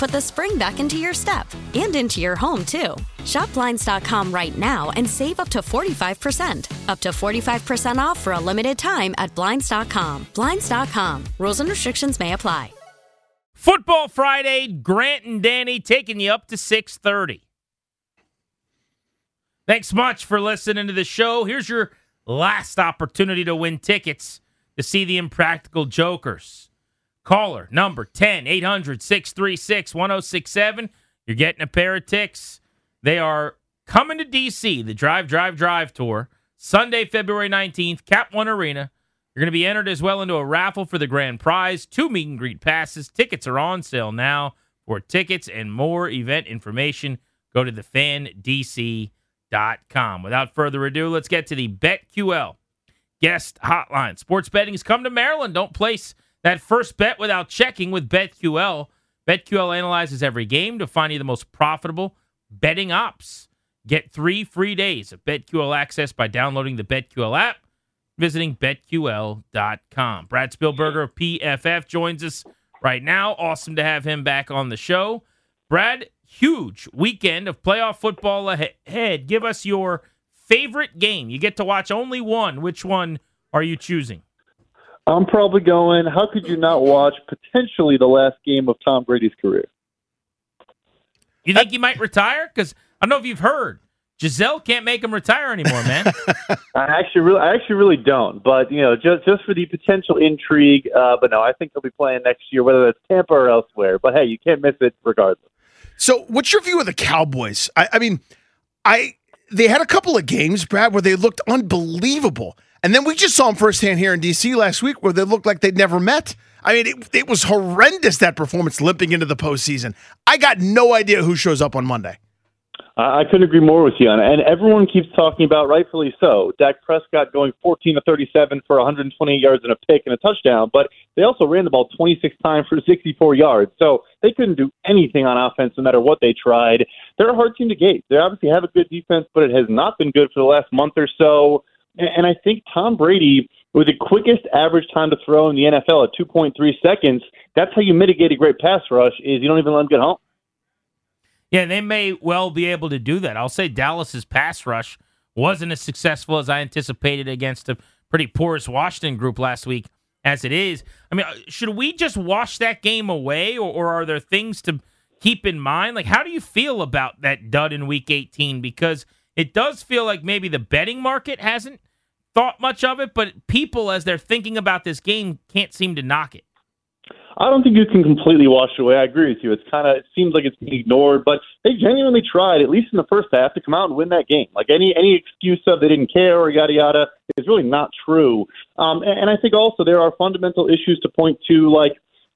put the spring back into your step and into your home, too. Shop Blinds.com right now and save up to 45%. Up to 45% off for a limited time at Blinds.com. Blinds.com. Rules and restrictions may apply. Football Friday, Grant and Danny taking you up to 6:30. Thanks much for listening to the show. Here's your last opportunity to win tickets to see the Impractical Jokers. Caller number 10 800 636 1067. You're getting a pair of ticks. They are coming to DC, the Drive, Drive, Drive tour, Sunday, February 19th, Cap One Arena. You're going to be entered as well into a raffle for the grand prize, two meet and greet passes. Tickets are on sale now. For tickets and more event information, go to thefandc.com. Without further ado, let's get to the BetQL guest hotline. Sports betting has come to Maryland. Don't place that first bet without checking with BetQL. BetQL analyzes every game to find you the most profitable betting ops. Get three free days of BetQL access by downloading the BetQL app, visiting betql.com. Brad Spielberger of PFF joins us right now. Awesome to have him back on the show. Brad, huge weekend of playoff football ahead. Give us your favorite game. You get to watch only one. Which one are you choosing? I'm probably going. How could you not watch potentially the last game of Tom Brady's career? You think he might retire? Because I don't know if you've heard. Gisele can't make him retire anymore, man. I actually really, I actually really don't. But you know, just just for the potential intrigue. Uh, but no, I think he'll be playing next year, whether it's Tampa or elsewhere. But hey, you can't miss it regardless. So, what's your view of the Cowboys? I, I mean, I they had a couple of games, Brad, where they looked unbelievable. And then we just saw them firsthand here in D.C. last week where they looked like they'd never met. I mean, it, it was horrendous, that performance limping into the postseason. I got no idea who shows up on Monday. I couldn't agree more with you on it. And everyone keeps talking about, rightfully so, Dak Prescott going 14 to 37 for 128 yards and a pick and a touchdown. But they also ran the ball 26 times for 64 yards. So they couldn't do anything on offense no matter what they tried. They're a hard team to gauge. They obviously have a good defense, but it has not been good for the last month or so. And I think Tom Brady, with the quickest average time to throw in the NFL at 2.3 seconds, that's how you mitigate a great pass rush is you don't even let him get home. Yeah, they may well be able to do that. I'll say Dallas's pass rush wasn't as successful as I anticipated against a pretty porous Washington group last week as it is. I mean, uh, should we just wash that game away or, or are there things to keep in mind? Like, how do you feel about that dud in week 18? Because it does feel like maybe the betting market hasn't thought much of it, but people, as they're thinking about this game, can't seem to knock it. I don't think you can completely wash it away. I agree with you. It's kind of it seems like it's being ignored, but they genuinely tried, at least in the first half, to come out and win that game. Like any any excuse of they didn't care or yada yada is really not true. Um, and, and I think also there are fundamental issues to point to. Like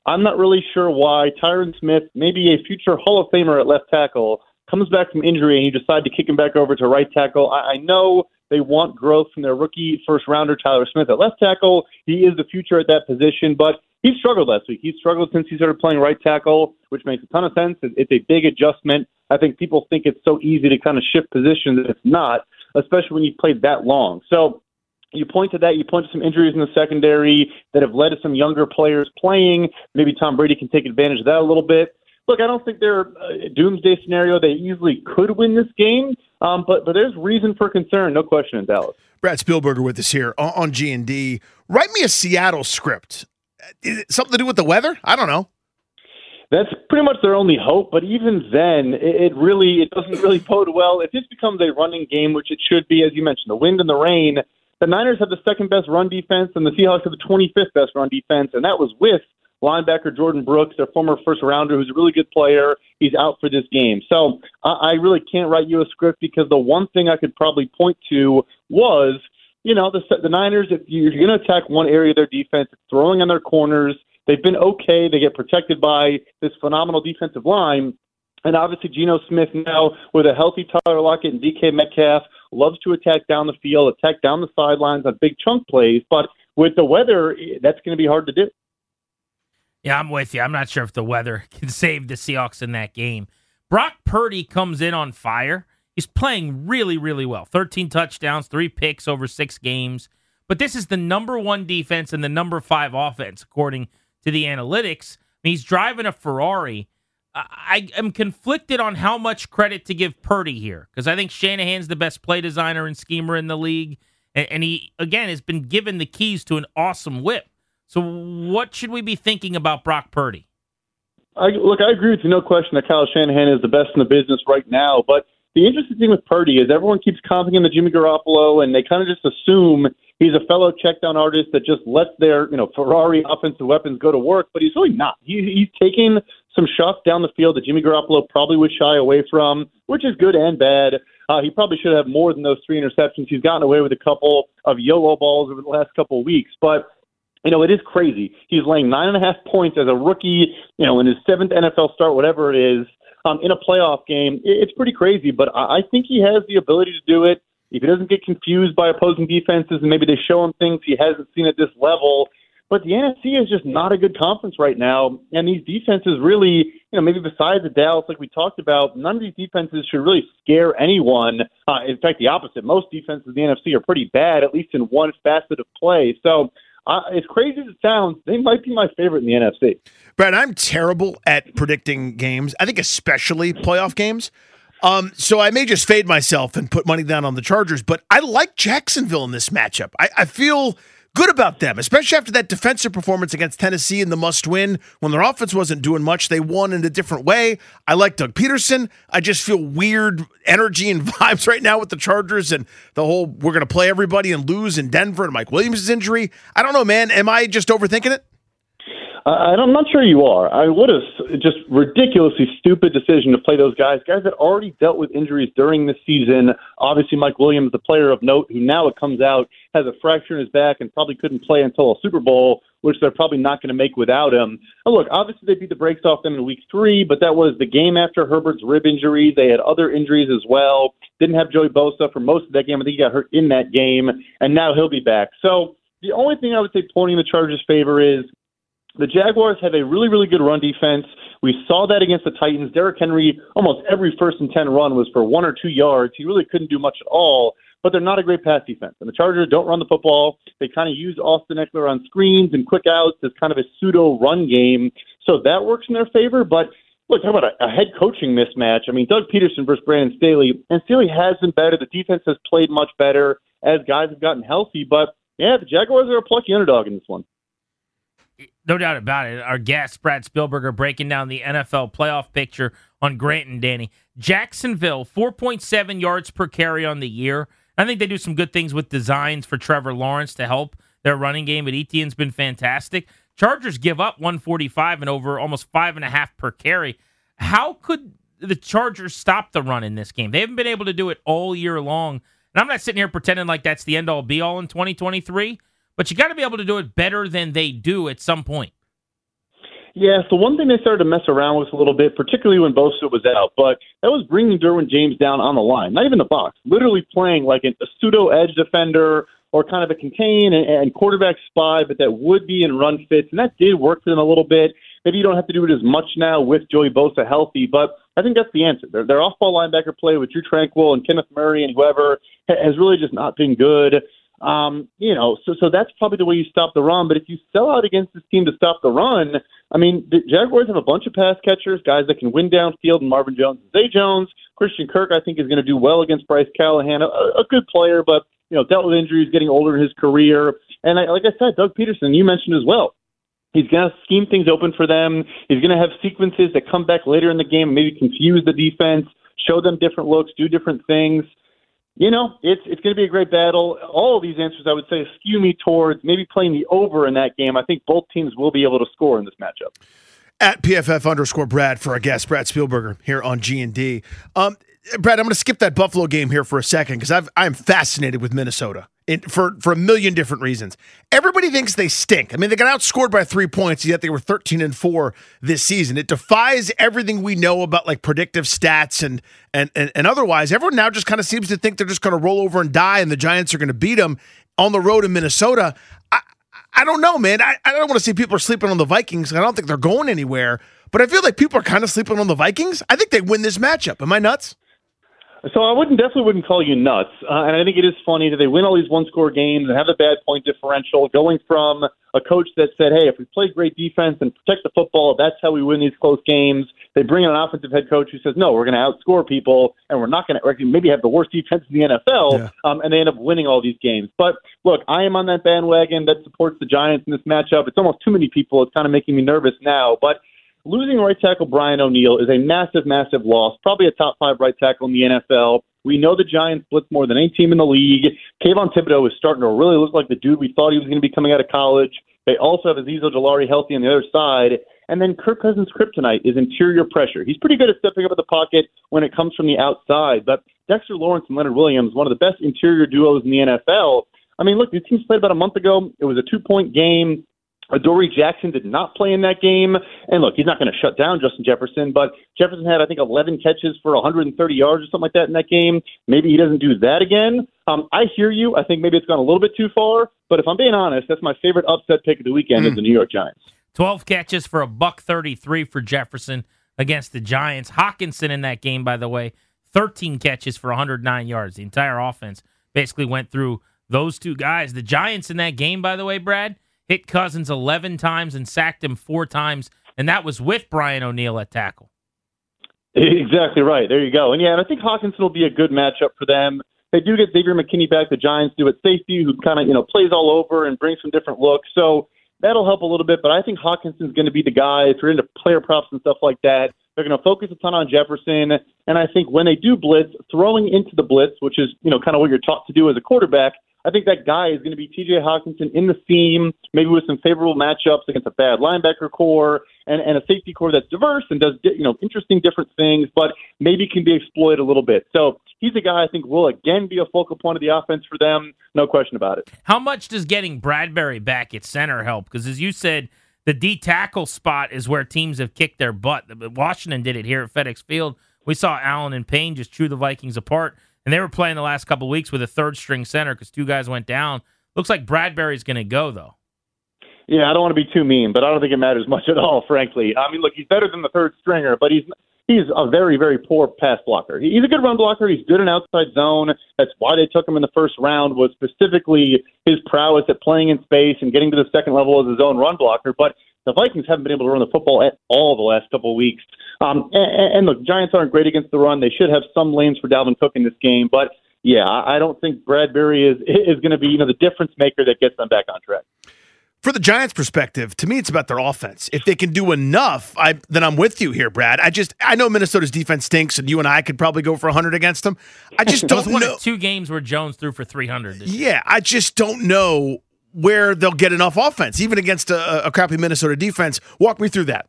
I'm not really sure why Tyron Smith, maybe a future Hall of Famer at left tackle, comes back from injury and you decide to kick him back over to right tackle. I, I know they want growth from their rookie first rounder Tyler Smith at left tackle. He is the future at that position, but he struggled last week. He's struggled since he started playing right tackle, which makes a ton of sense. It's a big adjustment. I think people think it's so easy to kind of shift positions. That it's not, especially when you've played that long. So you point to that. You point to some injuries in the secondary that have led to some younger players playing. Maybe Tom Brady can take advantage of that a little bit. Look, I don't think they're a doomsday scenario. They easily could win this game, um, but but there's reason for concern, no question, in Dallas. Brad Spielberger with us here on G and D. Write me a Seattle script. Is it something to do with the weather? I don't know. That's pretty much their only hope. But even then, it, it really it doesn't really bode well. If this becomes a running game, which it should be, as you mentioned, the wind and the rain. The Niners have the second best run defense, and the Seahawks have the 25th best run defense, and that was with linebacker Jordyn Brooks, their former first rounder, who's a really good player. He's out for this game. So I, I really can't write you a script because the one thing I could probably point to was, you know, the, the Niners, if you're going to attack one area of their defense, throwing on their corners. They've been okay. They get protected by this phenomenal defensive line. And obviously, Geno Smith now with a healthy Tyler Lockett and DK Metcalf loves to attack down the field, attack down the sidelines on big chunk plays. But with the weather, that's going to be hard to do. Yeah, I'm with you. I'm not sure if the weather can save the Seahawks in that game. Brock Purdy comes in on fire. He's playing really, really well. 13 touchdowns, three picks over six games. But this is the number one defense and the number five offense, according to the analytics. He's driving a Ferrari. I am conflicted on how much credit to give Purdy here because I think Shanahan's the best play designer and schemer in the league. And he, again, has been given the keys to an awesome whip. So, what should we be thinking about Brock Purdy? I, look, I agree with you. No question that Kyle Shanahan is the best in the business right now. But the interesting thing with Purdy is everyone keeps comping him to Jimmy Garoppolo, and they kind of just assume he's a fellow checkdown artist that just lets their you know Ferrari offensive weapons go to work. But he's really not. He, he's taking some shots down the field that Jimmy Garoppolo probably would shy away from, which is good and bad. Uh, he probably should have more than those three interceptions. He's gotten away with a couple of YOLO balls over the last couple of weeks, but you know, it is crazy. He's laying nine and a half points as a rookie, you know, in his seventh NFL start, whatever it is, um, in a playoff game. It's pretty crazy, but I think he has the ability to do it. If he doesn't get confused by opposing defenses and maybe they show him things he hasn't seen at this level. But the NFC is just not a good conference right now. And these defenses really, you know, maybe besides the Dallas, like we talked about, none of these defenses should really scare anyone. Uh, in fact, the opposite. Most defenses in the NFC are pretty bad, at least in one facet of play. So uh, as crazy as it sounds, they might be my favorite in the NFC. Brad, I'm terrible at predicting games. I think especially playoff games. Um, so I may just fade myself and put money down on the Chargers, but I like Jacksonville in this matchup. I, I feel good about them, especially after that defensive performance against Tennessee in the must win. When their offense wasn't doing much, they won in a different way. I like Doug Pederson. I just feel weird energy and vibes right now with the Chargers and the whole we're going to play everybody and lose in Denver and Mike Williams' injury. I don't know, man. Am I just overthinking it? Uh, I'm not sure you are. I would have just ridiculously stupid decision to play those guys, guys that already dealt with injuries during the season. Obviously, Mike Williams, the player of note, who now it comes out has a fracture in his back and probably couldn't play until a Super Bowl, which they're probably not going to make without him. And look, obviously they beat the brakes off them in Week Three, but that was the game after Herbert's rib injury. They had other injuries as well. Didn't have Joey Bosa for most of that game. I think he got hurt in that game, and now he'll be back. So the only thing I would say pointing the Chargers' favor is the Jaguars have a really, really good run defense. We saw that against the Titans. Derrick Henry, almost every first and 10 run was for one or two yards. He really couldn't do much at all, but they're not a great pass defense. And the Chargers don't run the football. They kind of use Austin Ekeler on screens and quick outs as kind of a pseudo run game. So that works in their favor. But look, talk about a, a head coaching mismatch. I mean, Doug Pederson versus Brandon Staley. And Staley has been better. The defense has played much better as guys have gotten healthy. But yeah, the Jaguars are a plucky underdog in this one no doubt about it. Our guest, Brad Spielberger, breaking down the NFL playoff picture on Grant and Danny. Jacksonville, 4.7 yards per carry on the year. I think they do some good things with designs for Trevor Lawrence to help their running game, but Etienne's been fantastic. Chargers give up 145 and over almost five and a half per carry. How could the Chargers stop the run in this game? They haven't been able to do it all year long. And I'm not sitting here pretending like that's the end all be all in 2023 but you got to be able to do it better than they do at some point. Yeah, so one thing they started to mess around with a little bit, particularly when Bosa was out, but that was bringing Derwin James down on the line, not even the box, literally playing like a, pseudo edge defender or kind of a contain and, and quarterback spy, but that would be in run fits, and that did work for them a little bit. Maybe you don't have to do it as much now with Joey Bosa healthy, but I think that's the answer. Their, their off-ball linebacker play with Drue Tranquill and Kenneth Murray and whoever has really just not been good. Um, you know, so so that's probably the way you stop the run. But if you sell out against this team to stop the run, I mean, the Jaguars have a bunch of pass catchers, guys that can win downfield, and Marvin Jones and Zay Jones. Christian Kirk, I think, is going to do well against Bryce Callahan, a, a good player, but you know, dealt with injuries, getting older in his career. And I, like I said, Doug Pederson, you mentioned as well. He's going to scheme things open for them. He's going to have sequences that come back later in the game, maybe confuse the defense, show them different looks, do different things you know, it's it's going to be a great battle. All of these answers, I would say, skew me towards maybe playing the over in that game. I think both teams will be able to score in this matchup. At PFF underscore Brad for our guest Brad Spielberger here on G and D. Um, Brad, I'm going to skip that Buffalo game here for a second because I'm fascinated with Minnesota for for a million different reasons. Everybody thinks they stink. I mean, they got outscored by three points, yet they were 13 and four this season. It defies everything we know about like predictive stats and and and, and otherwise. Everyone now just kind of seems to think they're just going to roll over and die, and the Giants are going to beat them on the road in Minnesota. I, I don't know, man. I, I don't want to see people sleeping on the Vikings. I don't think they're going anywhere. But I feel like people are kind of sleeping on the Vikings. I think they win this matchup. Am I nuts? So I wouldn't definitely wouldn't call you nuts, uh, and I think it is funny that they win all these one score games and have a bad point differential, going from a coach that said, "Hey, if we play great defense and protect the football, that's how we win these close games." They bring in an offensive head coach who says, "No, we're going to outscore people, and we're not going to maybe have the worst defense in the NFL," yeah. um, and they end up winning all these games. But look, I am on that bandwagon that supports the Giants in this matchup. It's almost too many people. It's kind of making me nervous now, but losing right tackle Brian O'Neill is a massive, massive loss. Probably a top five right tackle in the NFL. We know the Giants blitz more than any team in the league. Kayvon Thibodeaux is starting to really look like the dude we thought he was going to be coming out of college. They also have Azeez Ojulari healthy on the other side. And then Kirk Cousins' kryptonite is interior pressure. He's pretty good at stepping up at the pocket when it comes from the outside. But Dexter Lawrence and Leonard Williams, one of the best interior duos in the NFL. I mean, look, these teams played about a month ago. It was a two point game. Adoree Jackson did not play in that game. And look, he's not going to shut down Justin Jefferson, but Jefferson had, I think, 11 catches for 130 yards or something like that in that game. Maybe he doesn't do that again. Um, I hear you. I think maybe it's gone a little bit too far. But if I'm being honest, that's my favorite upset pick of the weekend mm. is the New York Giants. 12 catches for a buck 33 for Jefferson against the Giants. Hockenson in that game, by the way, 13 catches for 109 yards. The entire offense basically went through those two guys. The Giants in that game, by the way, Brad, hit Cousins 11 times and sacked him four times, and that was with Brian O'Neill at tackle. Exactly right. There you go. And yeah, and I think Hockenson will be a good matchup for them. They do get Xavier McKinney back. The Giants do at safety, who kind of you know plays all over and brings some different looks. So that'll help a little bit. But I think Hockenson's going to be the guy. If you're into player props and stuff like that, they're going to focus a ton on Jefferson. And I think when they do blitz, throwing into the blitz, which is you know kind of what you're taught to do as a quarterback, I think that guy is going to be TJ Hockenson in the seam, maybe with some favorable matchups against a bad linebacker corps and, and a safety corps that's diverse and does you know interesting different things, but maybe can be exploited a little bit. So he's a guy I think will again be a focal point of the offense for them, no question about it. How much does getting Bradbury back at center help? Because as you said, the D tackle spot is where teams have kicked their butt. Washington did it here at FedEx Field. We saw Allen and Payne just chew the Vikings apart. And they were playing the last couple weeks with a third string center because two guys went down. Looks like Bradbury's going to go though. Yeah, I don't want to be too mean, but I don't think it matters much at all, frankly. I mean, look, he's better than the third stringer, but he's he's a very, very poor pass blocker. He's a good run blocker. He's good in outside zone. That's why they took him in the first round was specifically his prowess at playing in space and getting to the second level as his own run blocker. But the Vikings haven't been able to run the football at all the last couple of weeks. Um, and, and look, Giants aren't great against the run. They should have some lanes for Dalvin Cook in this game, but yeah, I don't think Bradbury is is going to be you know the difference maker that gets them back on track. For the Giants' perspective, to me, it's about their offense. If they can do enough, I then I'm with you here, Brad. I just I know Minnesota's defense stinks, and you and I could probably go for 100 against them. I just don't know. Two games where Jones threw for 300. Yeah, I just don't know where they'll get enough offense, even against a, a crappy Minnesota defense. Walk me through that.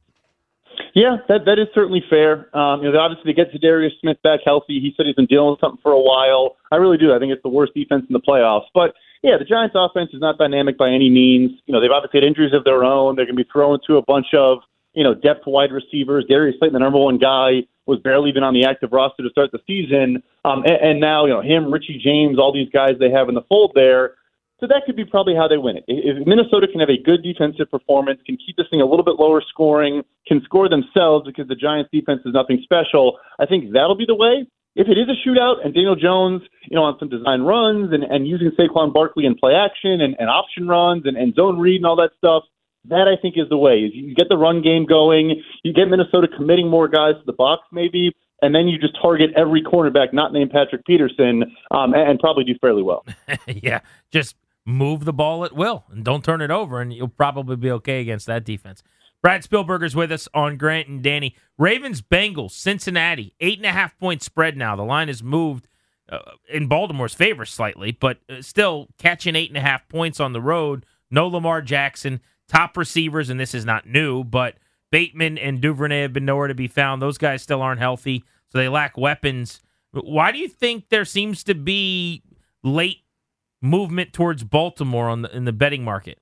Yeah, that that is certainly fair. Um, you know, obviously they get Darius Smith back healthy. He said he's been dealing with something for a while. I really do. I think it's the worst defense in the playoffs. But yeah, the Giants' offense is not dynamic by any means. You know, they've obviously had injuries of their own. They're going to be thrown to a bunch of you know depth wide receivers. Darius Slayton, the number one guy, was barely even on the active roster to start the season. Um, and, and now you know him, Richie James, all these guys they have in the fold there. So that could be probably how they win it. If Minnesota can have a good defensive performance, can keep this thing a little bit lower scoring, can score themselves because the Giants' defense is nothing special, I think that'll be the way. if it is a shootout and Daniel Jones, you know, on some design runs and, and using Saquon Barkley in play action and, and option runs and, and zone read and all that stuff, that I think is the way. Is you get the run game going, you get Minnesota committing more guys to the box maybe, and then you just target every cornerback not named Patrick Peterson um, and, and probably do fairly well. yeah, just move the ball at will and don't turn it over, and you'll probably be okay against that defense. Brad Spielberger's with us on Grant and Danny. Ravens, Bengals, Cincinnati, eight and a half point spread now. The line has moved uh, in Baltimore's favor slightly, but uh, still catching eight and a half points on the road. No Lamar Jackson, top receivers, and this is not new, but Bateman and Duvernay have been nowhere to be found. Those guys still aren't healthy, so they lack weapons. Why do you think there seems to be late movement towards Baltimore on the, in the betting market?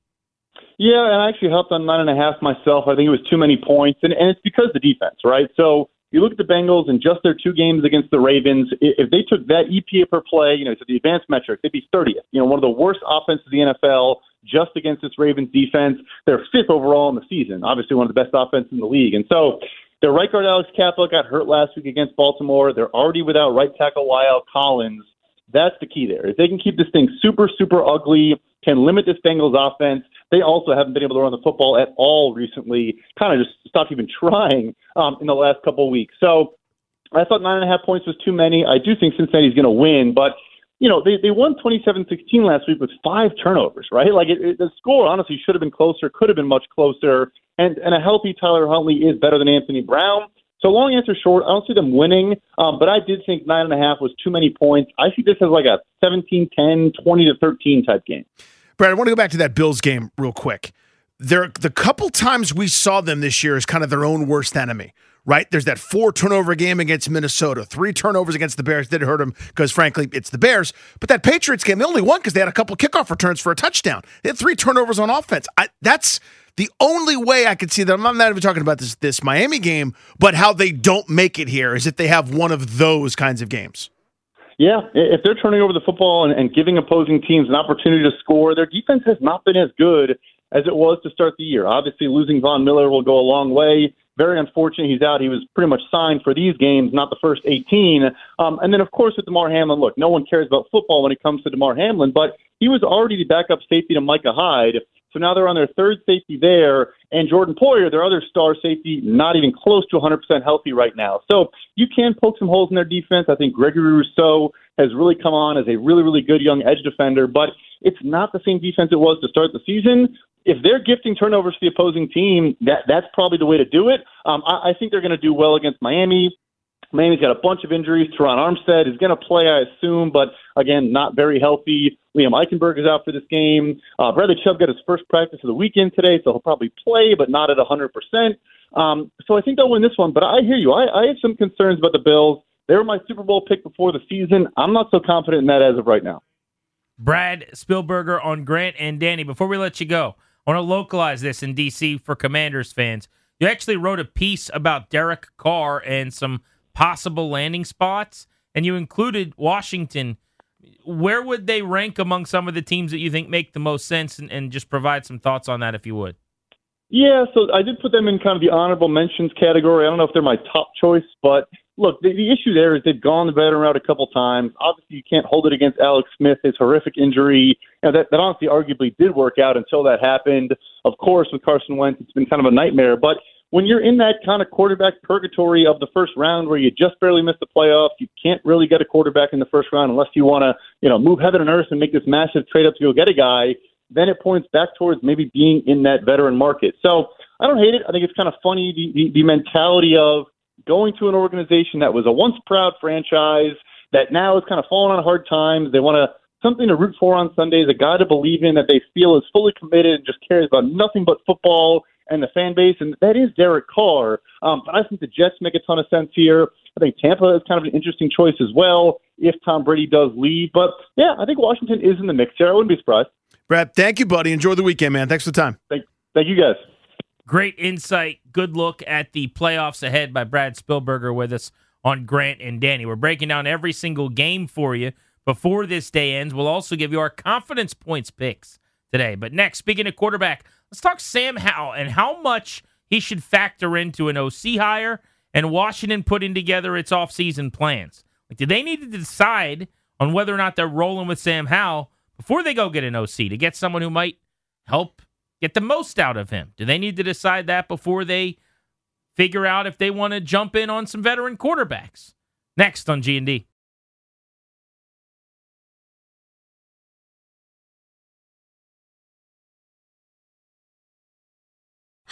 Yeah, and I actually hopped on nine and a half myself. I think it was too many points, and, and it's because of the defense, right? So you look at the Bengals and just their two games against the Ravens. If they took that EPA per play, you know, to the advanced metric, they'd be 30th. You know, one of the worst offenses in the NFL just against this Ravens defense. They're fifth overall in the season. Obviously, one of the best offenses in the league, and so. Their right guard Alex Cappa got hurt last week against Baltimore. They're already without right tackle La'el Collins. That's the key there. If they can keep this thing super, super ugly, can limit this Bengals offense, they also haven't been able to run the football at all recently. Kind of just stopped even trying um, in the last couple of weeks. So I thought nine and a half points was too many. I do think Cincinnati's going to win, but you know they they won 27-16 last week with five turnovers, right? Like it, it, the score honestly should have been closer, could have been much closer, and and a healthy Tyler Huntley is better than Anthony Brown. So long answer short, I don't see them winning, um, but I did think nine and a half was too many points. I see this as like a 17-10, 20 to 13 type game. Brad, I want to go back to that Bills game real quick. There, the couple times we saw them this year is kind of their own worst enemy, right? There's that four turnover game against Minnesota, three turnovers against the Bears. Didn't hurt them because, frankly, it's the Bears. But that Patriots game, they only won because they had a couple kickoff returns for a touchdown. They had three turnovers on offense. I, that's the only way I could see that. I'm not even talking about this this Miami game, but how they don't make it here is if they have one of those kinds of games. Yeah, if they're turning over the football and, and giving opposing teams an opportunity to score, their defense has not been as good as it was to start the year. Obviously, losing Von Miller will go a long way. Very unfortunate he's out. He was pretty much signed for these games, not the first 18. Um, and then, of course, with Damar Hamlin, look, no one cares about football when it comes to Damar Hamlin, but he was already the backup safety to Micah Hyde. So now they're on their third safety there, and Jordan Poyer, their other star safety, not even close to 100% healthy right now. So you can poke some holes in their defense. I think Gregory Rousseau has really come on as a really, really good young edge defender, but it's not the same defense it was to start the season. If they're gifting turnovers to the opposing team, that that's probably the way to do it. Um, I, I think they're going to do well against Miami. Miami's got a bunch of injuries. Terron Armstead is going to play, I assume, but again, not very healthy. Liam Eichenberg is out for this game. Uh, Bradley Chubb got his first practice of the weekend today, so he'll probably play, but not at 100%. Um, so I think they'll win this one, but I hear you. I, I have some concerns about the Bills. They were my Super Bowl pick before the season. I'm not so confident in that as of right now. Brad Spielberger on Grant and Danny. Before we let you go, I want to localize this in DC for Commanders fans. You actually wrote a piece about Derek Carr and some possible landing spots, and you included Washington. Where would they rank among some of the teams that you think make the most sense, and, and just provide some thoughts on that if you would? Yeah, so I did put them in kind of the honorable mentions category. I don't know if they're my top choice, but look, the, the issue there is they've gone the veteran route a couple times. Obviously, you can't hold it against Alex Smith, his horrific injury. You know, that, that honestly arguably did work out until that happened. Of course, with Carson Wentz, it's been kind of a nightmare. But when you're in that kind of quarterback purgatory of the first round where you just barely missed the playoffs, you can't really get a quarterback in the first round unless you want to, you know, move heaven and earth and make this massive trade up to go get a guy. Then it points back towards maybe being in that veteran market. So I don't hate it. I think it's kind of funny the, the, the mentality of going to an organization that was a once proud franchise that now is kind of falling on hard times. They want to something to root for on Sundays, a guy to believe in that they feel is fully committed and just cares about nothing but football and the fan base, and that is Derek Carr. Um, but I think the Jets make a ton of sense here. I think Tampa is kind of an interesting choice as well if Tom Brady does leave. But yeah, I think Washington is in the mix here. I wouldn't be surprised. Brad, thank you, buddy. Enjoy the weekend, man. Thanks for the time. Thank, thank you, guys. Great insight. Good look at the playoffs ahead by Brad Spielberger with us on Grant and Danny. We're breaking down every single game for you before this day ends. We'll also give you our confidence points picks today. But next, speaking of quarterback, let's talk Sam Howell and how much he should factor into an OC hire and Washington putting together its offseason plans. Like, do they need to decide on whether or not they're rolling with Sam Howell before they go get an OC to get someone who might help get the most out of him? Do they need to decide that before they figure out if they want to jump in on some veteran quarterbacks? Next on G&D.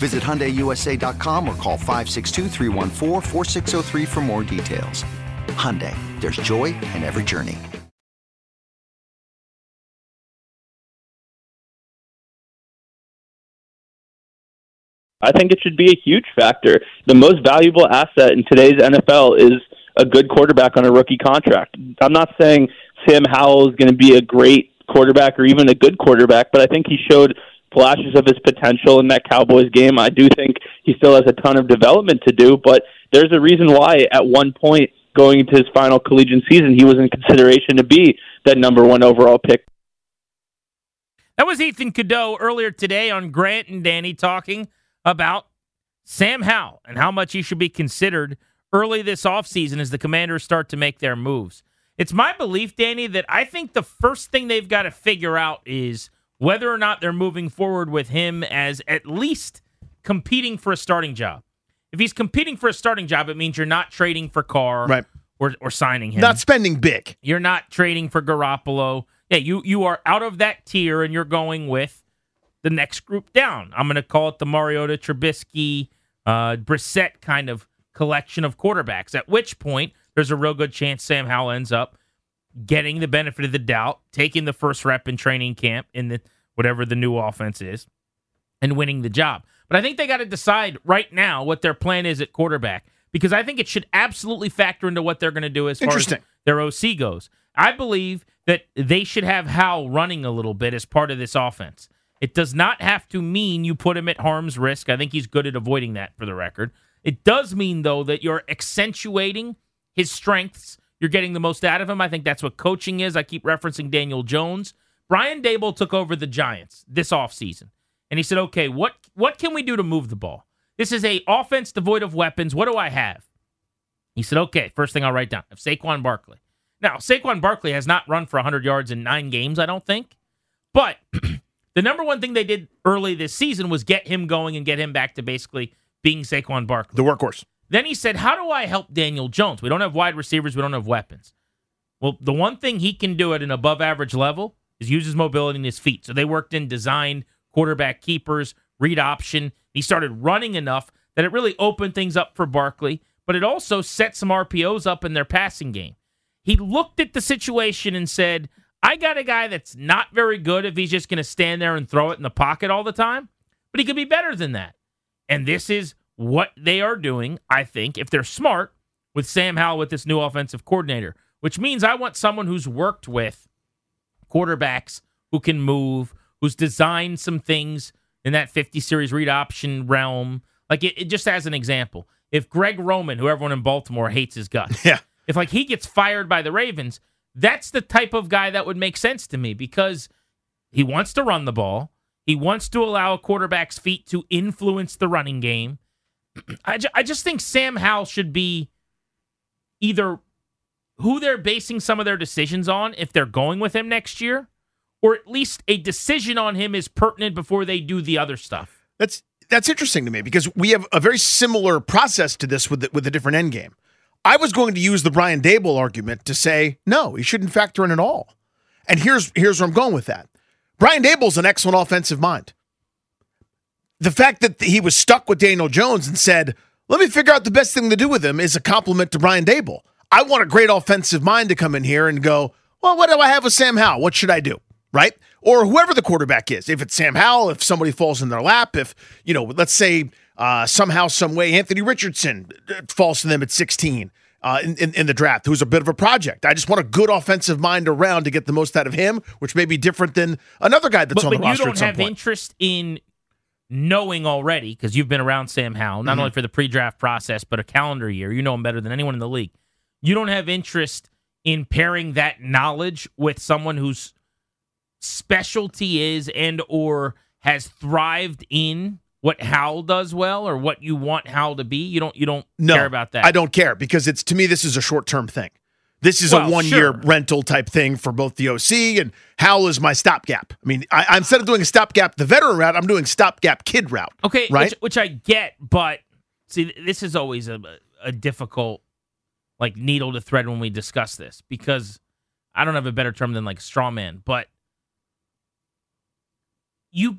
Visit HyundaiUSA.com or call 562 for more details. Hyundai, there's joy in every journey. I think it should be a huge factor. The most valuable asset in today's NFL is a good quarterback on a rookie contract. I'm not saying Sam Howell is going to be a great quarterback or even a good quarterback, but I think he showed flashes of his potential in that Cowboys game. I do think he still has a ton of development to do, but there's a reason why at one point going into his final collegiate season, he was in consideration to be that number one overall pick. That was Ethan Cadeaux earlier today on Grant and Danny talking about Sam Howell and how much he should be considered early this offseason as the commanders start to make their moves. It's my belief, Danny, that I think the first thing they've got to figure out is whether or not they're moving forward with him as at least competing for a starting job. If he's competing for a starting job, it means you're not trading for Carr Right. or, or signing him. Not spending big. You're not trading for Garoppolo. Yeah, you you are out of that tier and you're going with the next group down. I'm going to call it the Mariota, Trubisky, uh, Brissett kind of collection of quarterbacks. At which point, there's a real good chance Sam Howell ends up getting the benefit of the doubt, taking the first rep in training camp in the whatever the new offense is, and winning the job. But I think they got to decide right now what their plan is at quarterback because I think it should absolutely factor into what they're going to do as far as their OC goes. I believe that they should have Howell running a little bit as part of this offense. It does not have to mean you put him at harm's risk. I think he's good at avoiding that for the record. It does mean, though, that you're accentuating his strengths. You're getting the most out of him. I think that's what coaching is. I keep referencing Daniel Jones. Brian Daboll took over the Giants this offseason. And he said, okay, what what can we do to move the ball? This is a offense devoid of weapons. What do I have? He said, okay, first thing I'll write down. I have Saquon Barkley. Now, Saquon Barkley has not run for 100 yards in nine games, I don't think. But the number one thing they did early this season was get him going and get him back to basically being Saquon Barkley. The workhorse. Then he said, How do I help Daniel Jones? We don't have wide receivers, we don't have weapons. Well, the one thing he can do at an above average level is use his mobility in his feet. So they worked in design, quarterback keepers, read option. He started running enough that it really opened things up for Barkley, but it also set some RPOs up in their passing game. he looked at the situation and said, I got a guy that's not very good if he's just going to stand there and throw it in the pocket all the time, but he could be better than that. And this is what they are doing, I think, if they're smart with Sam Howell with this new offensive coordinator, which means I want someone who's worked with quarterbacks who can move, who's designed some things in that 50 series read option realm. Like it, it just as an example, if Greg Roman, who everyone in Baltimore hates his guts, Yeah. if like he gets fired by the Ravens, that's the type of guy that would make sense to me because he wants to run the ball. He wants to allow a quarterback's feet to influence the running game. I, ju- I just think Sam Howell should be either who they're basing some of their decisions on if they're going with him next year, or at least a decision on him is pertinent before they do the other stuff. That's that's interesting to me because we have a very similar process to this with the, with a different end game. I was going to use the Brian Daboll argument to say no, he shouldn't factor in at all. And here's here's where I'm going with that. Brian Daboll's an excellent offensive mind. The fact that he was stuck with Daniel Jones and said, "Let me figure out the best thing to do with him," is a compliment to Brian Daboll. I want a great offensive mind to come in here and go, "Well, what do I have with Sam Howell? What should I do?" Right? Or whoever the quarterback is. If it's Sam Howell, if somebody falls in their lap, if you know, let's say uh, somehow, some way, Anthony Richardson uh, falls to them at 16 uh, in, in, in the draft, who's a bit of a project. I just want a good offensive mind around to get the most out of him, which may be different than another guy that's But, on the roster. but you don't have point. interest in knowing already because you've been around Sam Howell, Mm-hmm. not only for the pre-draft process but a calendar year. You know him better than anyone in the league. You don't have interest in pairing that knowledge with someone whose specialty is and or has thrived in what Howell does well or what you want Howell to be. You don't you don't no, care about that. I don't care because it's to me this is a short term thing. This is Well, a one year sure. rental type thing for both the OC and Howell is my stopgap. I mean, I, I- instead of doing a stopgap the veteran route, I'm doing stopgap kid route. Okay, right? which, which I get, but see, this is always a a difficult like needle to thread when we discuss this because I don't have a better term than like straw man, but you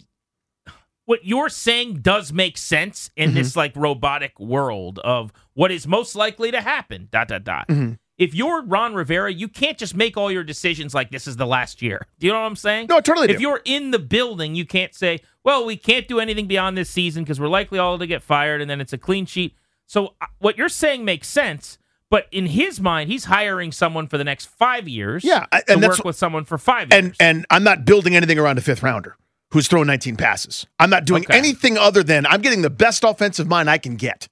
what you're saying does make sense in mm-hmm. this like robotic world of what is most likely to happen. Dot dot dot. Mm-hmm. If you're Ron Rivera, you can't just make all your decisions like this is the last year. Do you know what I'm saying? No, I totally If do. you're in the building, you can't say, "Well, we can't do anything beyond this season because we're likely all to get fired," and then it's a clean sheet. So uh, what you're saying makes sense, but in his mind, he's hiring someone for the next five years. Yeah, I- to and that's work with someone for five years. and and I'm not building anything around a fifth rounder who's throwing 19 passes. I'm not doing Okay. anything other than I'm getting the best offensive mind I can get.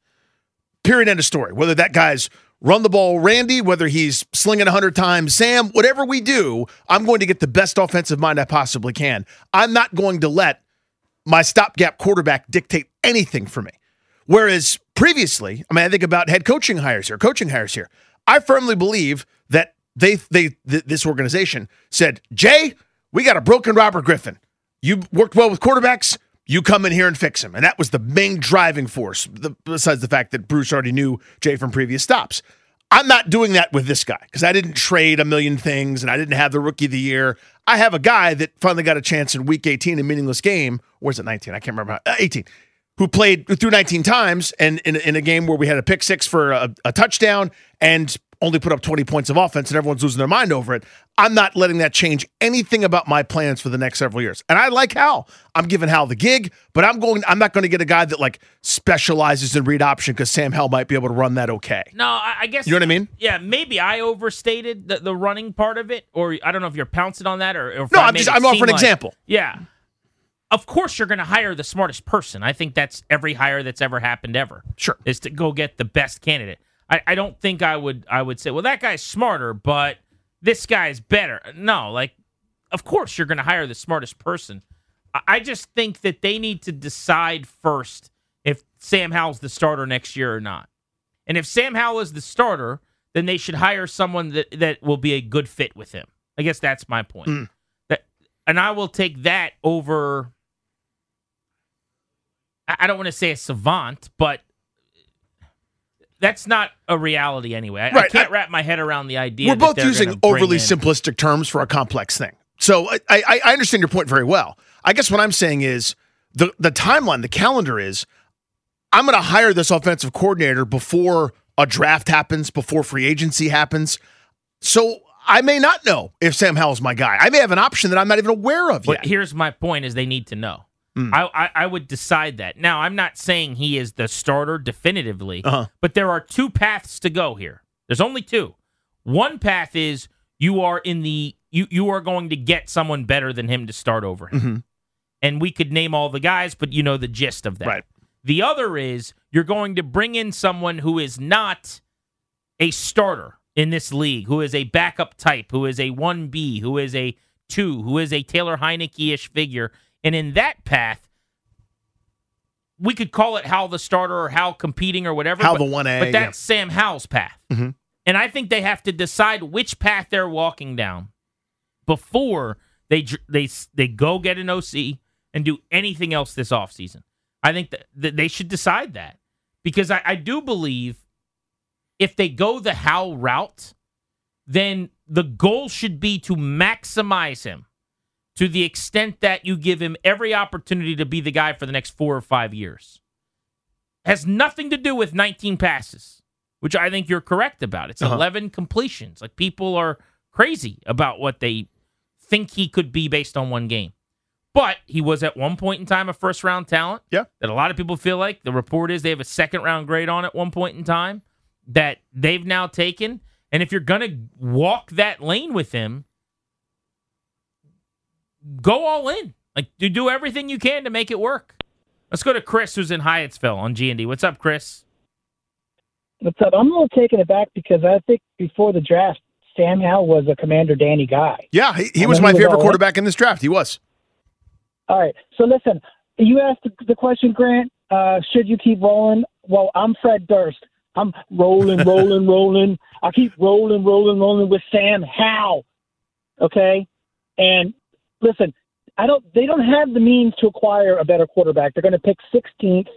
Period. End of story. Whether that guy's run the ball, Randy, whether he's slinging 100 times, Sam, whatever we do, I'm going to get the best offensive mind I possibly can. I'm not going to let my stopgap quarterback dictate anything for me. Whereas previously, I mean, I think about head coaching hires here, coaching hires here. I firmly believe that they they th- this organization said, Jay, we got a broken Robert Griffin. You worked well with quarterbacks. You come in here and fix him, and that was the main driving force. The, besides the fact that Bruce already knew Jay from previous stops. I'm not doing that with this guy because I didn't trade a million things and I didn't have the rookie of the year. I have a guy that finally got a chance in week 18, a meaningless game. Or is it 19? I can't remember. How, uh, 18. Who played through 19 times and in, in a game where we had a pick six for a, a touchdown and only put up 20 points of offense and everyone's losing their mind over it. I'm not letting that change anything about my plans for the next several years. And I like Hal. I'm giving Hal the gig, but I'm going I'm not going to get a guy that like specializes in read option because Sam Howell might be able to run that okay. no, I, I guess You know what I mean? Yeah, maybe I overstated the, the running part of it, or I don't know if you're pouncing on that, or, or No, I I'm just- I'm offering an like- example. Yeah, of course you're going to hire the smartest person. I think that's every hire that's ever happened ever. Sure. is to go get the best candidate. I, I don't think I would I would say, well, that guy's smarter, but this guy's better. No, like, of course you're going to hire the smartest person. I, I just think that they need to decide first if Sam Howell's the starter next year or not. And if Sam Howell is the starter, then they should hire someone that, that will be a good fit with him. I guess that's my point. Hmm. That, and I will take that over. I don't want to say a savant, but that's not a reality anyway. I, I can't I- wrap my head around the idea. We're both using overly in- simplistic terms for a complex thing. So I, I, I understand your point very well. I guess what I'm saying is the the timeline, the calendar is I'm going to hire this offensive coordinator before a draft happens, before free agency happens. So I may not know if Sam Howell's my guy. I may have an option that I'm not even aware of But yet. here's my point: is they need to know. Mm. I, I I would decide that. Now, I'm not saying he is the starter definitively, Uh-huh. but there are two paths to go here. There's only two. One path is you are in the you you are going to get someone better than him to start over him. Mhm. And we could name all the guys, but you know the gist of that. Right. The other is you're going to bring in someone who is not a starter in this league, who is a backup type, who is a 1B, who is a 2, who is a Taylor Heineke ish figure. And in that path, we could call it Howell the starter or Howell competing or whatever. How but- the 1A, But that's Sam Howell's path. Mhm. And I think they have to decide which path they're walking down before they they they go get an OC and do anything else this offseason. I think that, that they should decide that because I, I do believe if they go the Howell route, then the goal should be to maximize him to the extent that you give him every opportunity to be the guy for the next four or five years. Has nothing to do with 19 passes, which I think you're correct about. It's Uh-huh. 11 completions. Like people are crazy about what they think he could be based on one game. But he was at one point in time a first round talent. Yeah. That a lot of people feel like the report is they have a second round grade on at one point in time that they've now taken. And if you're going to walk that lane with him, go all in. Like do do everything you can to make it work. Let's go to Chris, who's in Hyattsville on G and D. What's up, Chris? What's up? I'm a little taken aback because I think before the draft, Sam Howell was a Commander Danny guy. yeah, he, he was my he was favorite all quarterback in this draft. He was. All right. So listen, you asked the, the question, Grant. Uh, should you keep rolling? Well, I'm Fred Durst. I'm rolling, rolling, rolling. I keep rolling, rolling, rolling with Sam Howell. Okay. And listen, I don't. They don't have the means to acquire a better quarterback. They're going to pick 16th.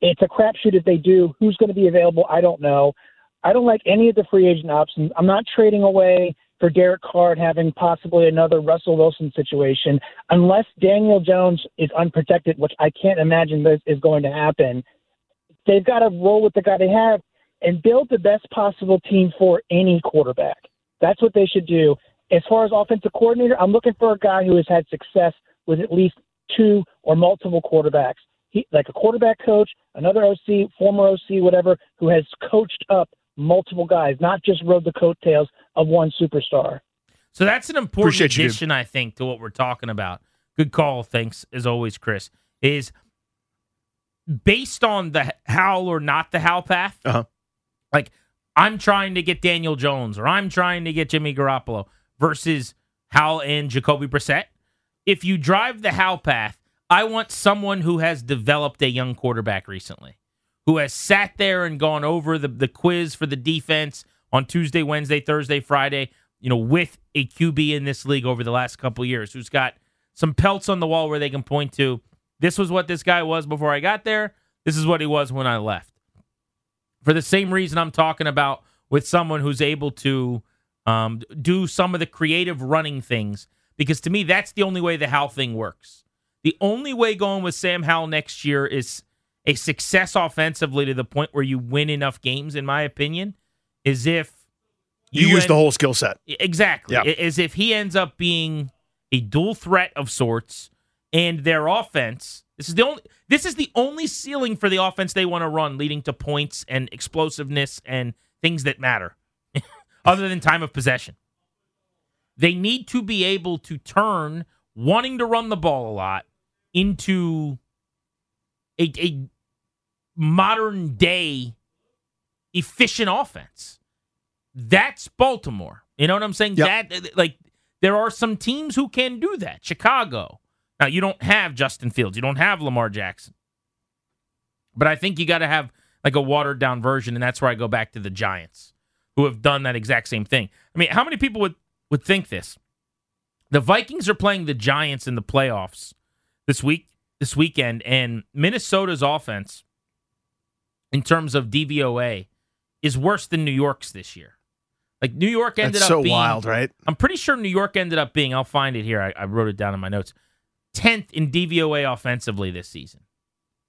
It's a crapshoot if they do. Who's going to be available? I don't know. I don't like any of the free agent options. I'm not trading away for Derek Carr having possibly another Russell Wilson situation unless Daniel Jones is unprotected, which I can't imagine this is going to happen. They've got to roll with the guy they have and build the best possible team for any quarterback. That's what they should do. As far as offensive coordinator, I'm looking for a guy who has had success with at least two or multiple quarterbacks. He, like a quarterback coach, another OC, former OC, whatever, who has coached up multiple guys, not just rode the coattails of one superstar. So that's an important Appreciate you, dude. addition, I think, to what we're talking about. Good call, thanks as always, Chris. Is based on the Howell or not the Howell path. Uh-huh. Like I'm trying to get Daniel Jones or I'm trying to get Jimmy Garoppolo versus Howell and Jacoby Brissett. If you drive the Howell path, I want someone who has developed a young quarterback recently, who has sat there and gone over the, the quiz for the defense on Tuesday, Wednesday, Thursday, Friday, you know, with a QB in this league over the last couple years, who's got some pelts on the wall where they can point to this was what this guy was before I got there. This is what he was when I left. For the same reason I'm talking about with someone who's able to um, do some of the creative running things, because to me, that's the only way the Howell thing works. The only way going with Sam Howell next year is a success offensively to the point where you win enough games, in my opinion, is if You, use end- the whole skill set. Exactly. Yeah. As if he ends up being a dual threat of sorts and their offense. This is the only this is the only ceiling for the offense they want to run, leading to points and explosiveness and things that matter, other than time of possession. They need to be able to turn wanting to run the ball a lot into a, a modern day efficient offense. That's Baltimore. You know what I'm saying? Yep. That like there are some teams who can do that. Chicago. Now you don't have Justin Fields. You don't have Lamar Jackson. But I think you got to have like a watered down version, and that's where I go back to the Giants, who have done that exact same thing. I mean, how many people would would think this? The Vikings are playing the Giants in the playoffs this week, this weekend, and Minnesota's offense, in terms of DVOA, is worse than New York's this year. Like New York ended That's up so being wild, right? I'm pretty sure New York ended up being, I'll find it here. I, I wrote it down in my notes. 10th in DVOA offensively this season.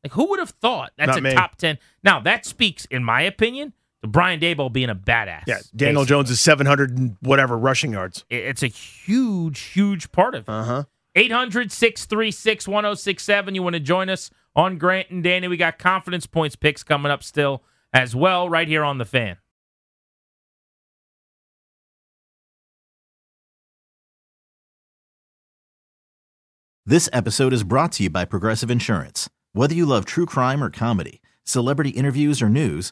Like, who would have thought that's Not a me. top 10? Now, that speaks, in my opinion, The Brian Daboll being a badass. Yeah, Daniel basically. Jones is 700 and whatever rushing yards. It's a huge, huge part of it. Uh huh. 800 636 1067. You want to join us on Grant and Danny? We got confidence points picks coming up still as well, right here on the fan. This episode is brought to you by Progressive Insurance. Whether you love true crime or comedy, celebrity interviews or news,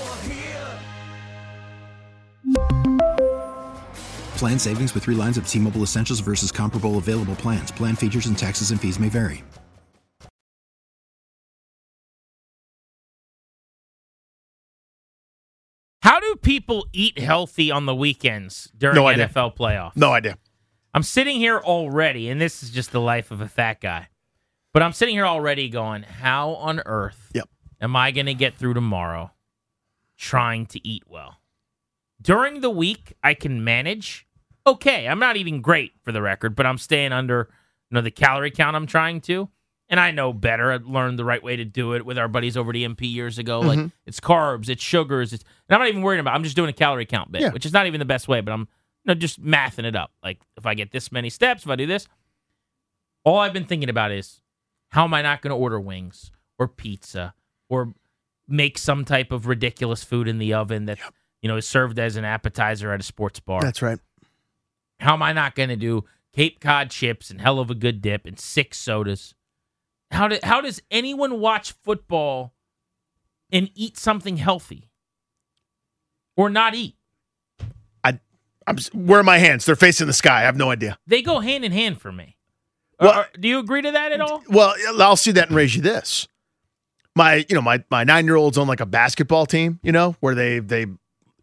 Plan savings with three lines of T Mobile Essentials versus comparable available plans. Plan features and taxes and fees may vary. How do people eat healthy on the weekends during No idea. NFL playoffs? No idea. I'm sitting here already, and this is just the life of a fat guy. But I'm sitting here already going, how on earth Yep. am I going to get through tomorrow trying to eat well? During the week, I can manage. Okay, I'm not eating great for the record, but I'm staying under you know the calorie count I'm trying to. And I know better. I learned the right way to do it with our buddies over at EMP years ago. Like mm-hmm. it's carbs, it's sugars, it's and I'm not even worried about. it. I'm just doing a calorie count bit, Yeah. which is not even the best way, but I'm you know just mathing it up. Like if I get this many steps, if I do this, all I've been thinking about is how am I not going to order wings or pizza or make some type of ridiculous food in the oven that you know is served as an appetizer at a sports bar. That's right. How am I not going to do Cape Cod chips and hell of a good dip and six sodas? How do, how does anyone watch football and eat something healthy or not eat? I, I'm. Where are my hands? They're facing the sky. I have no idea. They go hand in hand for me. Uh, well- Or- do you agree to that at all? Well, I'll see that and raise you this. My, you know, my my nine year old's on like a basketball team, you know, where they they,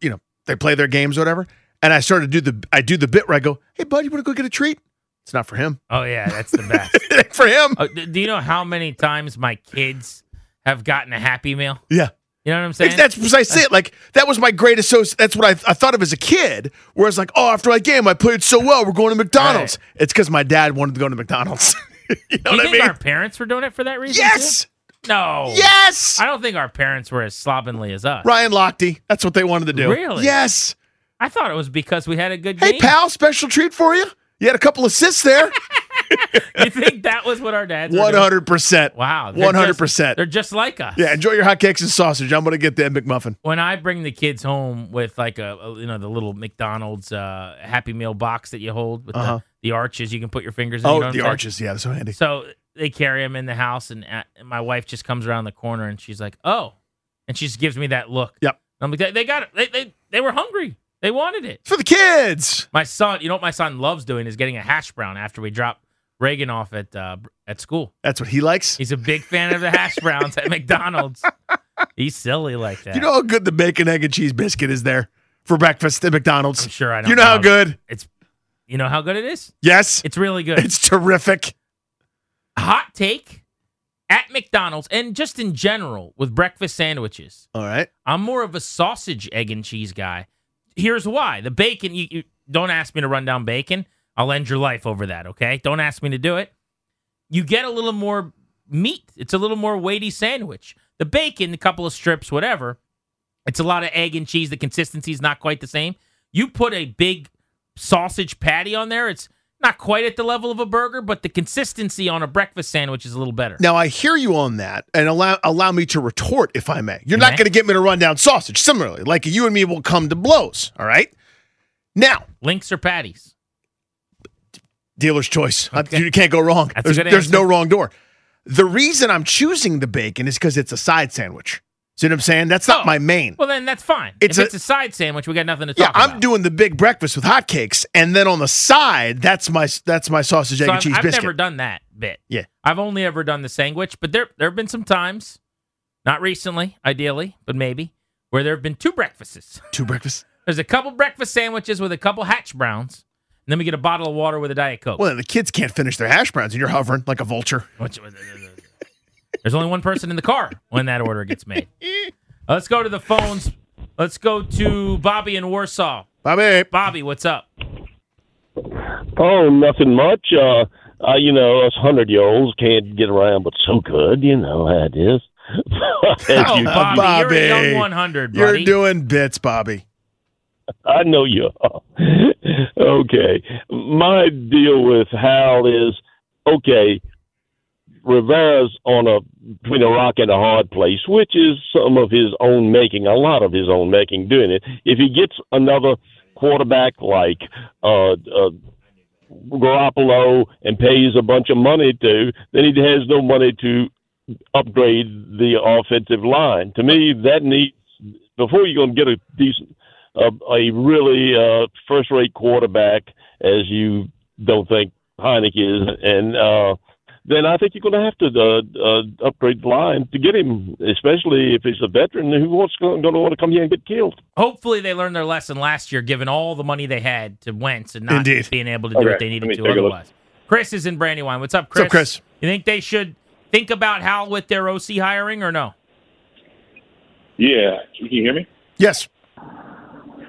you know, they play their games or whatever. And I started to do the I do the bit where I go, hey bud, you want to go get a treat? It's not for him. Oh yeah, that's the best. For him. Oh, do you know how many times my kids have gotten a Happy Meal? Yeah. You know what I'm saying? That's precisely it. Like that was my great associate. That's what I, I thought of as a kid. Where it's like, oh, after my game, I played so well. We're going to McDonald's. It's because my dad wanted to go to McDonald's. you know you what I mean? our parents were doing it for that reason? yes, too? No. yes. I don't think our parents were as slovenly as us. Ryan Lochte. That's what they wanted to do. Really? Yes. I thought it was because we had a good Hey, game. pal, special treat for you. You had a couple assists there. You think that was what our dads doing? hundred percent. Wow. One hundred percent. They're just like us. Yeah, enjoy your hotcakes and sausage. I'm gonna get that McMuffin. When I bring the kids home with like a, a- you know the little McDonald's uh, Happy Meal box that you hold with Uh-huh. the, the arches you can put your fingers in. you Oh, know the arches. Yeah, that's so handy. So they carry him in the house, and, uh, and my wife just comes around the corner and she's like, "Oh," and she just gives me that look. Yep. And I'm like, "They, they got it. They, they they were hungry. They wanted it." For the kids. My son, you know what my son loves doing is getting a hash brown after we drop Reagan off at uh, at school. That's what he likes. He's a big fan of the hash browns at McDonald's. He's silly like that. You know how good the bacon, egg, and cheese biscuit is there for breakfast at McDonald's. I'm sure I don't You know how good? it's. You know how good it is. Yes, It's really good. it's terrific. Hot take at McDonald's and just in general with breakfast sandwiches. All right. I'm more of a sausage, egg, and cheese guy. Here's why: the bacon. You, you don't ask me to run down bacon. I'll end your life over that. Okay? Don't ask me to do it. You get a little more meat. It's a little more weighty sandwich. The bacon, a couple of strips, whatever. It's a lot of egg and cheese. The consistency is not quite the same. You put a big sausage patty on there. It's not quite at the level of a burger, but the consistency on a breakfast sandwich is a little better. Now I hear you on that, and allow allow me to retort if I may. You're not going to get me to run down sausage. Similarly, like you and me will come to blows. All right. Now, Links or patties? dealer's choice. Uh, You can't go wrong. That's There's, there's no wrong door. The reason I'm choosing the bacon is because it's a side sandwich. See what I'm saying? That's not Oh. my main. Well, then that's fine. It's if a- it's a side sandwich, we got nothing to talk. Yeah, talk I'm about. doing the big breakfast with hotcakes, and then on the side, that's my that's my sausage, egg, So and I've, cheese I've biscuit. never done that bit. Yeah. I've only ever done the sandwich, but there there have been some times, not recently, ideally, but maybe, where there have been two breakfasts. Two breakfasts. There's a couple breakfast sandwiches with a couple hash browns, and then we get a bottle of water with a diet coke. Well, the kids can't finish their hash browns, and you're hovering like a vulture. Which- There's only one person in the car when that order gets made. Let's go to the phones. Let's go to Bobby in Warsaw. Bobby. Bobby, what's up? Oh, nothing much. Uh, uh you know, us hundred year olds can't get around, but so good. You know how it is. As Oh, you- Bobby, you're a young 100, You're doing bits, Bobby. I know you are. okay. My deal with Howell is okay. Rivera's on a between a rock and a hard place, which is some of his own making, a lot of his own making, doing it. If he gets another quarterback like uh, uh, Garoppolo and pays a bunch of money to, then he has no money to upgrade the offensive line. To me, that needs before you're going to get a decent, uh, a really uh, first-rate quarterback, as you don't think Heinicke is, and uh, then I think you're going to have to uh, uh, upgrade the line to get him, especially if he's a veteran who wants going to want to come here and get killed. Hopefully, they learned their lesson last year, given all the money they had to Wentz and not Indeed. being able to do Okay, what they let needed to take a look. otherwise. Chris is in Brandywine. What's up, Chris? What's up, Chris? You think they should think about Howell with their OC hiring or no? Yeah, can you hear me? Yes.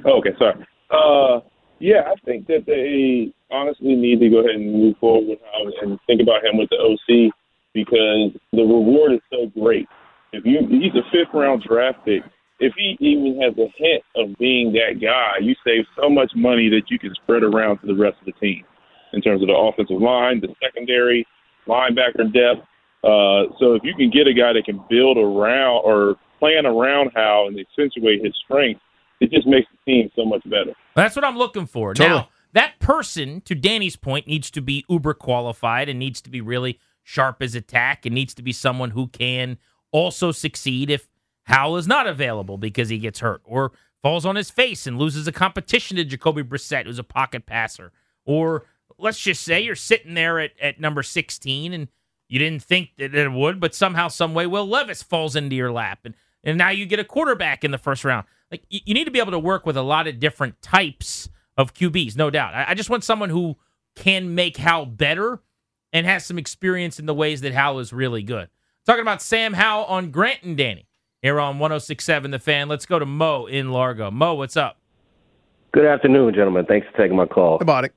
Oh, okay, sorry. Uh, yeah, I think that they honestly need to go ahead and move forward with him and think about him with the OC because the reward is so great. If you he's a fifth round draft pick, if he even has a hint of being that guy, you save so much money that you can spread around to the rest of the team in terms of the offensive line, the secondary, linebacker depth. Uh, so if you can get a guy that can build around or plan around Howell and accentuate his strengths, it just makes the team so much better. That's what I'm looking for. Totally. Now, that person, to Danny's point, needs to be uber qualified and needs to be really sharp as attack and needs to be someone who can also succeed if Howell is not available because he gets hurt or falls on his face and loses a competition to Jacoby Brissett, who's a pocket passer. Or let's just say you're sitting there at, at number 16 and you didn't think that it would, but somehow, some way, Will Levis falls into your lap. And, and now you get a quarterback in the first round. Like you, you need to be able to work with a lot of different types of QBs, no doubt. I, I just want someone who can make Howell better and has some experience in the ways that Howell is really good. Talking about Sam Howell on Grant and Danny here on 1067 The Fan. Let's go to Mo in Largo. Mo, what's up? Good afternoon, gentlemen. Thanks for taking my call. About it.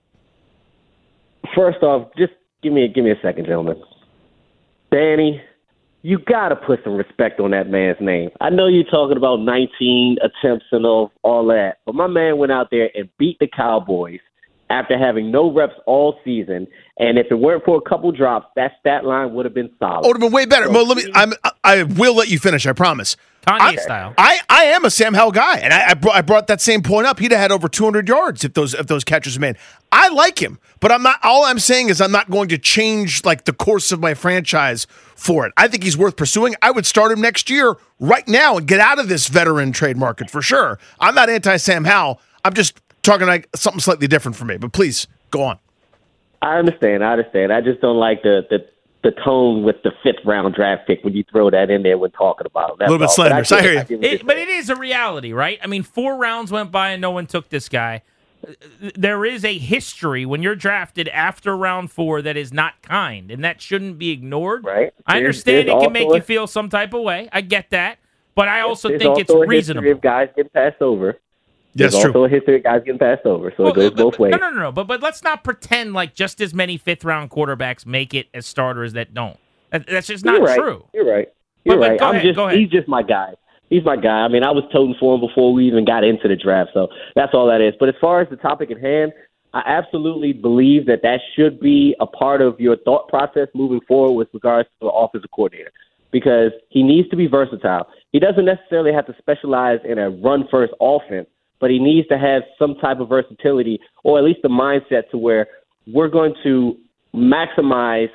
First off, just give me give me a second, gentlemen. Danny, you gotta put some respect on that man's name. I know you're talking about 19 attempts and all, all that, but my man went out there and beat the Cowboys after having no reps all season. And if it weren't for a couple drops, that stat line would have been solid. Oh, it would have been way better. Mo, let me. I'm, I will let you finish. I promise. Kanye I, style. I, I am a Sam Howell guy, and I, I, brought, I brought that same point up. He'd have had over 200 yards if those if those catches were made. I like him, but I'm not. All I'm saying is I'm not going to change like the course of my franchise for it. I think he's worth pursuing. I would start him next year, right now, and get out of this veteran trade market for sure. I'm not anti Sam Howell. I'm just talking like something slightly different for me. But please go on. I understand. I understand. I just don't like the the, the tone with the fifth round draft pick when you throw that in there when talking about him. A little bit That's all. But slanderous. I get- hear you. get It, but it is a reality, right? I mean, four rounds went by and no one took this guy. There is a history when you're drafted after round four that is not kind, and that shouldn't be ignored. Right. I There's- understand there's it can make also you feel some type of way. I get that, but I also think it's also a history reasonable. of guys get passed over. Yes, There's true. also a history of guys getting passed over, so Well, it goes but- both ways. No, no, no, no. But but let's not pretend like just as many fifth round quarterbacks make it as starters that don't. That- That's just not You're right. true. You're right. You're But- but right. go I'm ahead, just go ahead. he's just my guy. He's my guy. I mean, I was toting for him before we even got into the draft, so that's all that is. But as far as the topic at hand, I absolutely believe that that should be a part of your thought process moving forward with regards to the offensive coordinator because he needs to be versatile. He doesn't necessarily have to specialize in a run first offense, but he needs to have some type of versatility or at least the mindset to where we're going to maximize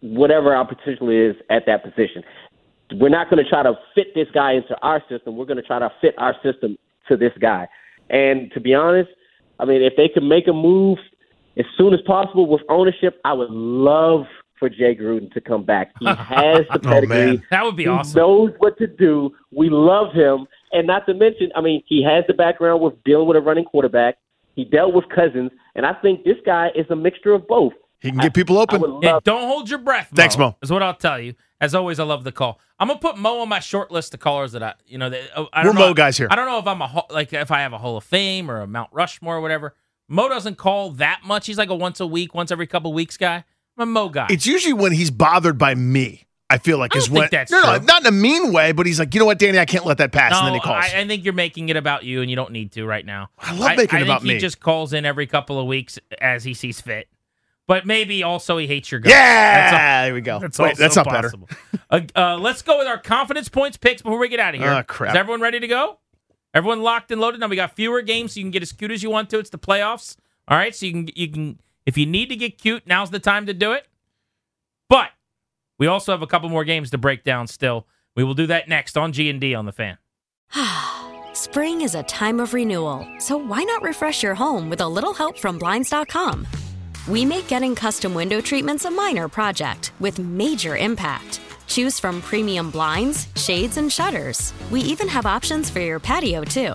whatever our potential is at that position. We're not going to try to fit this guy into our system. We're going to try to fit our system to this guy. And to be honest, I mean, if they can make a move as soon as possible with ownership, I would love for Jay Gruden to come back. He has the pedigree. Oh, pedigree. That would be he awesome. knows what to do. We love him. And not to mention, I mean, he has the background with dealing with a running quarterback. He dealt with Cousins. And I think this guy is a mixture of both. He can get people open. Yeah, don't hold your breath. Mo, Thanks, Mo. Is what I'll tell you. As always, I love the call. I'm gonna put Mo on my short list of callers that I, you know, that oh, I don't We're know, Mo guys here. I don't know if I'm a ho- like if I have a Hall of Fame or a Mount Rushmore or whatever. Mo doesn't call that much. He's like a once a week, once every couple weeks guy. I'm a Mo guy. It's usually when he's bothered by me. I feel like I is don't when think that's no, no, true. not in a mean way, but he's like, you know what, Danny, I can't let that pass, no, and then he calls. I, I think you're making it about you, and you don't need to right now. I love making I it about think He me. just calls in every couple of weeks as he sees fit. But maybe also he hates your guts. yeah, That's all- there we go. That's Wait, also that's not better. possible. uh, uh, let's go with our confidence points picks before we get out of here. Ah, crap. Is everyone ready to go? Everyone locked and loaded. Now we got fewer games, so you can get as cute as you want to. It's the playoffs. All right, so you can you can if you need to get cute, now's the time to do it. But we also have a couple more games to break down. Still, we will do that next on G and D on the fan. Spring is a time of renewal, so why not refresh your home with a little help from Blinds.com? We make getting custom window treatments a minor project with major impact. Choose from premium blinds, shades, and shutters. We even have options for your patio, too.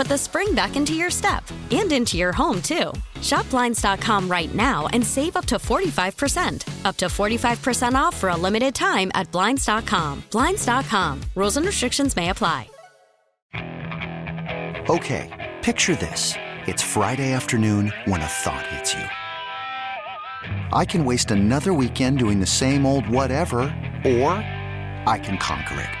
put the spring back into your step and into your home, too. Shop Blinds.com right now and save up to 45%. Up to 45% off for a limited time at Blinds.com. Blinds.com. Rules and restrictions may apply. Okay, picture this. It's Friday afternoon when a thought hits you. I can waste another weekend doing the same old whatever, or I can conquer it.